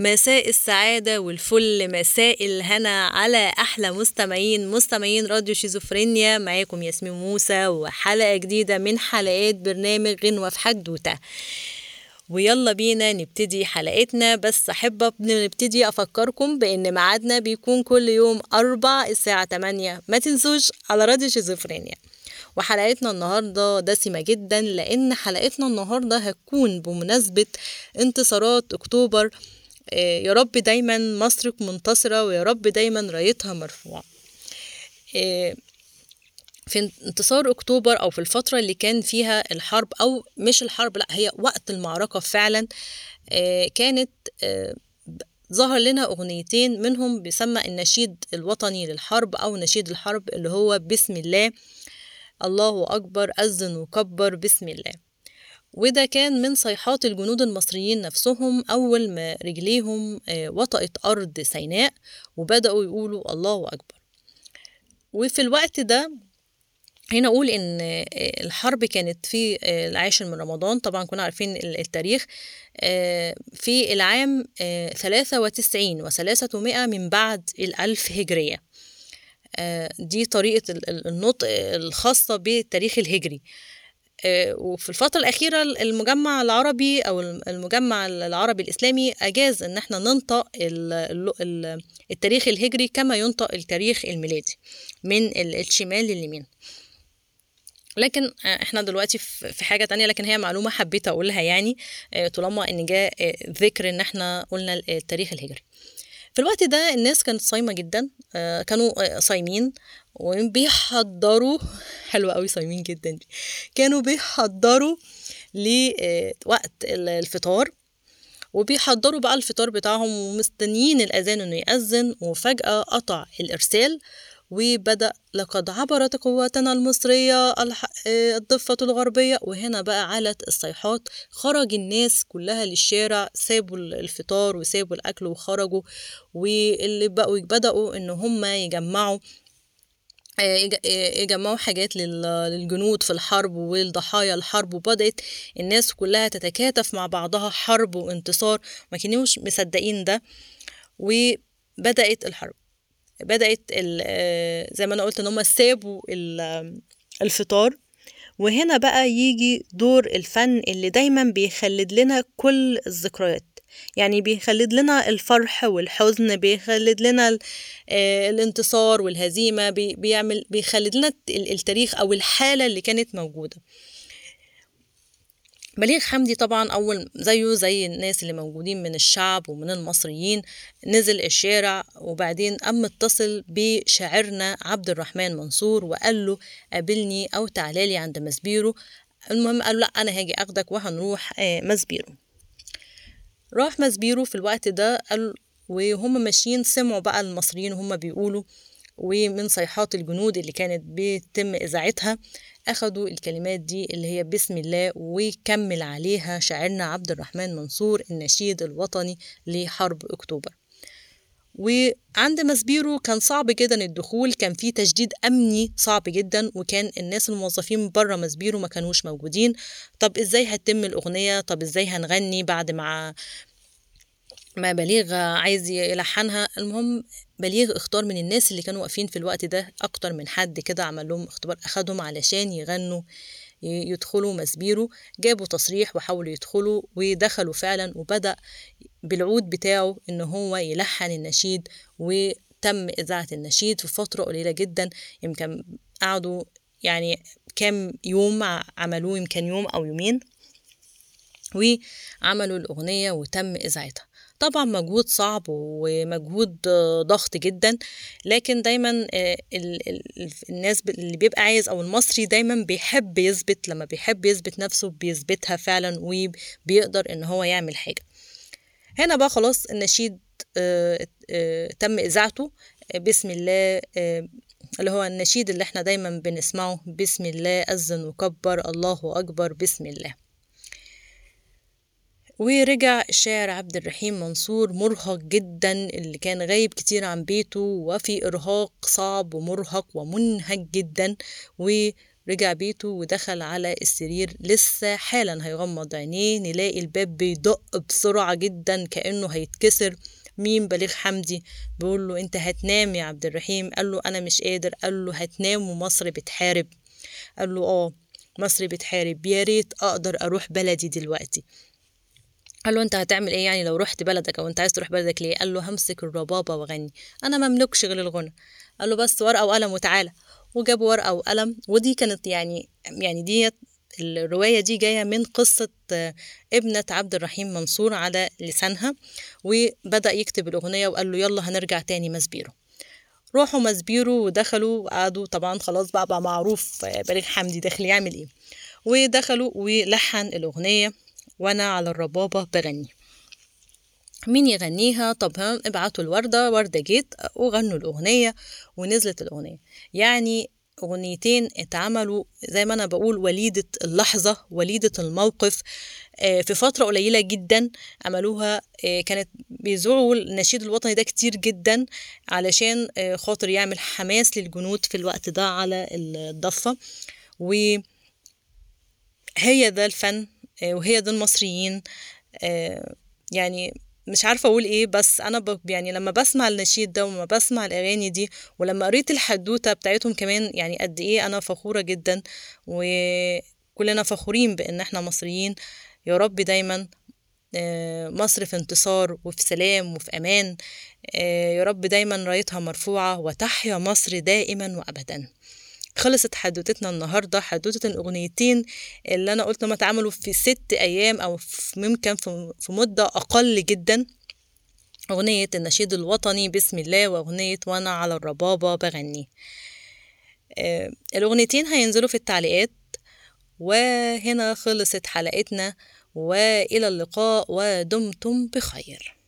مساء السعادة والفل مساء الهنا على أحلى مستمعين مستمعين راديو شيزوفرينيا. معاكم ياسمين موسى وحلقة جديدة من حلقات برنامج غنوة في حدوتة. ويلا بينا نبتدي حلقتنا بس أحب نبتدي أفكركم بأن ميعادنا بيكون كل يوم أربع الساعة 8 ما تنسوش على راديو شيزوفرينيا. وحلقتنا النهاردة دسمة جدا لأن حلقتنا النهاردة هتكون بمناسبة انتصارات أكتوبر يا رب دايما مصر منتصرة ويا رب دايما رأيتها مرفوعة. آه، في انتصار أكتوبر أو في الفترة اللي كان فيها الحرب أو مش الحرب لأ هي وقت المعركة فعلا آه، كانت آه، ظهر لنا أغنيتين منهم بيسمى النشيد الوطني للحرب أو نشيد الحرب اللي هو بسم الله الله أكبر أذن وكبر بسم الله. وده كان من صيحات الجنود المصريين نفسهم أول ما رجليهم آه، وطأت أرض سيناء وبدأوا يقولوا الله أكبر. وفي الوقت ده هنا أقول إن آه، الحرب كانت في آه، العاشر من رمضان. طبعا كنا عارفين ال- التاريخ في العام آه، 93 وثلاثمائة من بعد الألف هجرية. دي طريقة ال- ال- النطق الخاصة بالتاريخ الهجري. وفي الفترة الأخيرة المجمع العربي أو الم- المجمع العربي الإسلامي أجاز إن إحنا ننطق ال- ال- ال- التاريخ الهجري كما ينطق التاريخ الميلادي من ال- الشمال لليمين. لكن آه، إحنا دلوقتي في حاجة تانية لكن هي معلومة حبيت أقولها يعني آه، طالما إن جاء آه، ذكر إن إحنا قلنا ال- التاريخ الهجري. في الوقت ده الناس كانت صايمة جدا آه، كانوا آه، صايمين وبيحضروا حلوة قوي صايمين جدا دي. كانوا بيحضروا لوقت الفطار وبيحضروا بقى الفطار بتاعهم ومستنيين الأذان إنه يأذن وفجأة قطع الإرسال وبدأ لقد عبرت قواتنا المصرية آه، الضفة الغربية. وهنا بقى علت الصيحات. خرج الناس كلها للشارع سابوا الفطار وسابوا الأكل وخرجوا. واللي بقوا بدأوا إن هم يجمعوا آه، آه، يجمعوا حاجات لل- للجنود في الحرب والضحايا الحرب. وبدأت الناس كلها تتكاتف مع بعضها حرب وانتصار. ما كانوش مصدقين ده. وبدأت الحرب. بدأت ال- آه، زي ما أنا قلت إن هم سابوا آه، الفطار. وهنا بقى يجي دور الفن اللي دايما بيخلد لنا كل الذكريات. يعني بيخلد لنا الفرح والحزن بيخلد لنا آه، الانتصار والهزيمة بي- بيعمل بيخلد لنا ال- التاريخ أو الحالة اللي كانت موجودة. بليغ حمدي طبعا أول زيه زي الناس اللي موجودين من الشعب ومن المصريين نزل الشارع وبعدين قام اتصل بشاعرنا عبد الرحمن منصور وقال له قابلني أو تعالى لي عند مسبيرو المهم قال له لأ أنا هاجي أخدك وهنروح آه، مسبيرو راح مسبيرو في الوقت ده قال وهم ماشيين سمعوا بقى المصريين وهم بيقولوا ومن صيحات الجنود اللي كانت بيتم إذاعتها أخدوا الكلمات دي اللي هي بسم الله وكمل عليها شاعرنا عبد الرحمن منصور النشيد الوطني لحرب أكتوبر. وعند مسبيرو كان صعب جدا الدخول كان في تشديد أمني صعب جدا وكان الناس الموظفين بره مسبيرو ما كانوش موجودين. طب إزاي هتتم الأغنية؟ طب إزاي هنغني بعد ما ما بليغ عايز يلحنها. المهم بليغ اختار من الناس اللي كانوا واقفين في الوقت ده أكتر من حد كده عمل لهم اختبار أخدهم علشان يغنوا يدخلوا مسبيرو جابوا تصريح وحاولوا يدخلوا ودخلوا فعلا وبدأ بالعود بتاعه إن هو يلحن النشيد وتم إذاعة النشيد في فترة قليلة جدا. يمكن قعدوا يعني كام يوم عملوه يمكن يوم أو يومين. وعملوا الأغنية وتم إذاعتها. طبعا مجهود صعب ومجهود ضغط جدا لكن دايما آه، ال- ال- الناس اللي بيبقى عايز أو المصري دايما بيحب يثبت لما بيحب يثبت نفسه بيثبتها فعلا وبيقدر إن هو يعمل حاجة. هنا بقى خلاص النشيد آه، آه، تم إذاعته آه، بسم الله اللي هو النشيد اللي إحنا دايما بنسمعه بسم الله أذن وكبر الله أكبر بسم الله. ورجع الشاعر عبد الرحيم منصور مرهق جدا اللي كان غايب كتير عن بيته وفي إرهاق صعب ومرهق ومنهك جدا رجع بيته ودخل على السرير لسه حالا هيغمض عينيه نلاقي الباب بيدق بسرعة جدا كأنه هيتكسر. مين بليغ حمدي؟ بيقول له أنت هتنام يا عبد الرحيم. قال له أنا مش قادر. قال له هتنام ومصر بتحارب. قال له آه مصر بتحارب. يا ريت أقدر أروح بلدي دلوقتي. قال له أنت هتعمل إيه يعني لو رحت بلدك أو أنت عايز تروح بلدك ليه؟ قال له همسك الربابة واغني أنا مملكش غير الغنى. قال له بس ورقة وقلم وتعالى. وجاب ورقة وقلم ودي كانت يعني يعني ديت الرواية دي جاية من قصة ابنة عبد الرحيم منصور على لسانها وبدأ يكتب الأغنية وقال له يلا هنرجع تاني مسبيرو روحوا مسبيرو ودخلوا وقعدوا طبعا خلاص بقى بقى معروف بليغ حمدي داخل يعمل إيه. ودخلوا ولحن الأغنية. وأنا على الربابة بغني. مين يغنيها؟ طب ها ابعتوا الوردة وردة جيت وغنوا الأغنية ونزلت الأغنية. يعني أغنيتين اتعملوا زي ما أنا بقول وليدة اللحظة وليدة الموقف. في فترة قليلة جدا عملوها. كانت بيزوروا النشيد الوطني ده كتير جدا علشان خاطر يعمل حماس للجنود في الوقت ده على الضفة. وهي ده الفن وهي ده المصريين يعني مش عارفة أقول إيه بس أنا. يعني لما بسمع النشيد ده وما بسمع الأغاني دي ولما قريت الحدوتة بتاعتهم كمان يعني قد إيه أنا فخورة جدا وكلنا فخورين بإن إحنا مصريين. يا رب دايما مصر في انتصار وفي سلام وفي أمان. يا رب دايما رأيتها مرفوعة وتحيا مصر دائما وابدا. خلصت حدوتتنا النهاردة حدوتة الأغنيتين اللي أنا قلت ما اتعملوا في ست أيام أو في ممكن في مدة أقل جدا. أغنية النشيد الوطني بسم الله وأغنية وأنا على الربابة بغني آه الأغنيتين هينزلوا في التعليقات. وهنا خلصت حلقتنا. وإلى اللقاء. ودمتم بخير.